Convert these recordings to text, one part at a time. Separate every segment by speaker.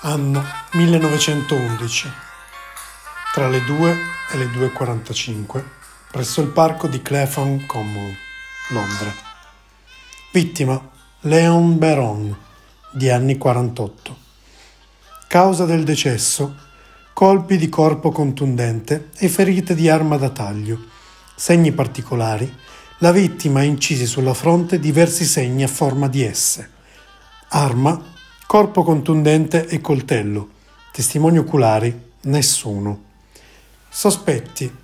Speaker 1: Anno 1911. Tra le 2 e le 2.45, presso il parco di Clapham Common, Londra. Vittima Leon Baron, di anni 48. Causa del decesso: colpi di corpo contundente e ferite di arma da taglio. Segni particolari: la vittima ha incisi sulla fronte diversi segni a forma di S. Arma Corpo contundente e coltello. Testimoni oculari? Nessuno. Sospetti?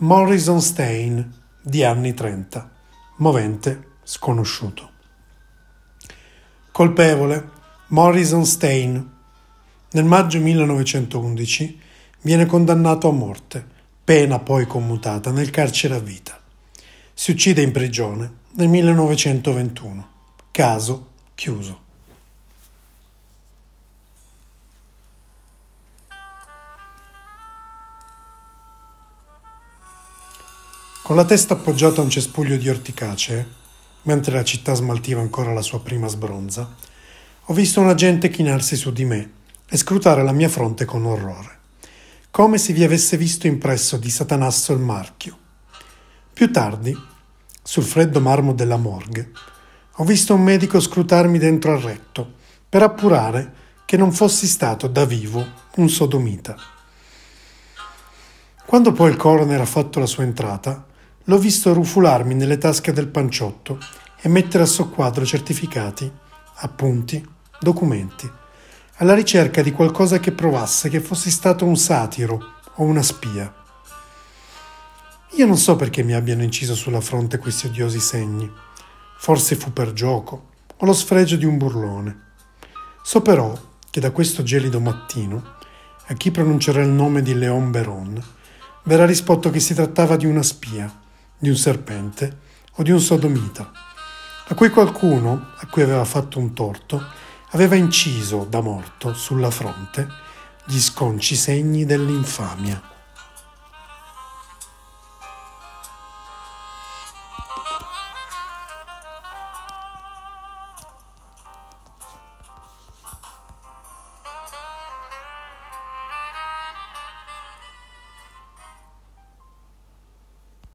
Speaker 1: Morrison Stein, di anni 30. Movente sconosciuto. Colpevole? Morrison Stein. Nel maggio 1911 viene condannato a morte, pena poi commutata nel carcere a vita. Si uccide in prigione nel 1921. Caso chiuso. Con la testa appoggiata a un cespuglio di orticacee, mentre la città smaltiva ancora la sua prima sbronza, ho visto un agente chinarsi su di me e scrutare la mia fronte con orrore, come se vi avesse visto impresso di satanasso il marchio. Più tardi, sul freddo marmo della morgue, ho visto un medico scrutarmi dentro al retto per appurare che non fossi stato da vivo un sodomita. Quando poi il coroner ha fatto la sua entrata, L'ho visto rufularmi nelle tasche del panciotto e mettere a soqquadro certificati, appunti, documenti, alla ricerca di qualcosa che provasse che fossi stato un satiro o una spia. Io non so perché mi abbiano inciso sulla fronte questi odiosi segni. Forse fu per gioco o lo sfregio di un burlone. So però che da questo gelido mattino, a chi pronuncerà il nome di Leon Beron, verrà risposto che si trattava di una spia di un serpente o di un sodomita, a cui qualcuno, a cui aveva fatto un torto, aveva inciso da morto sulla fronte gli sconci segni dell'infamia.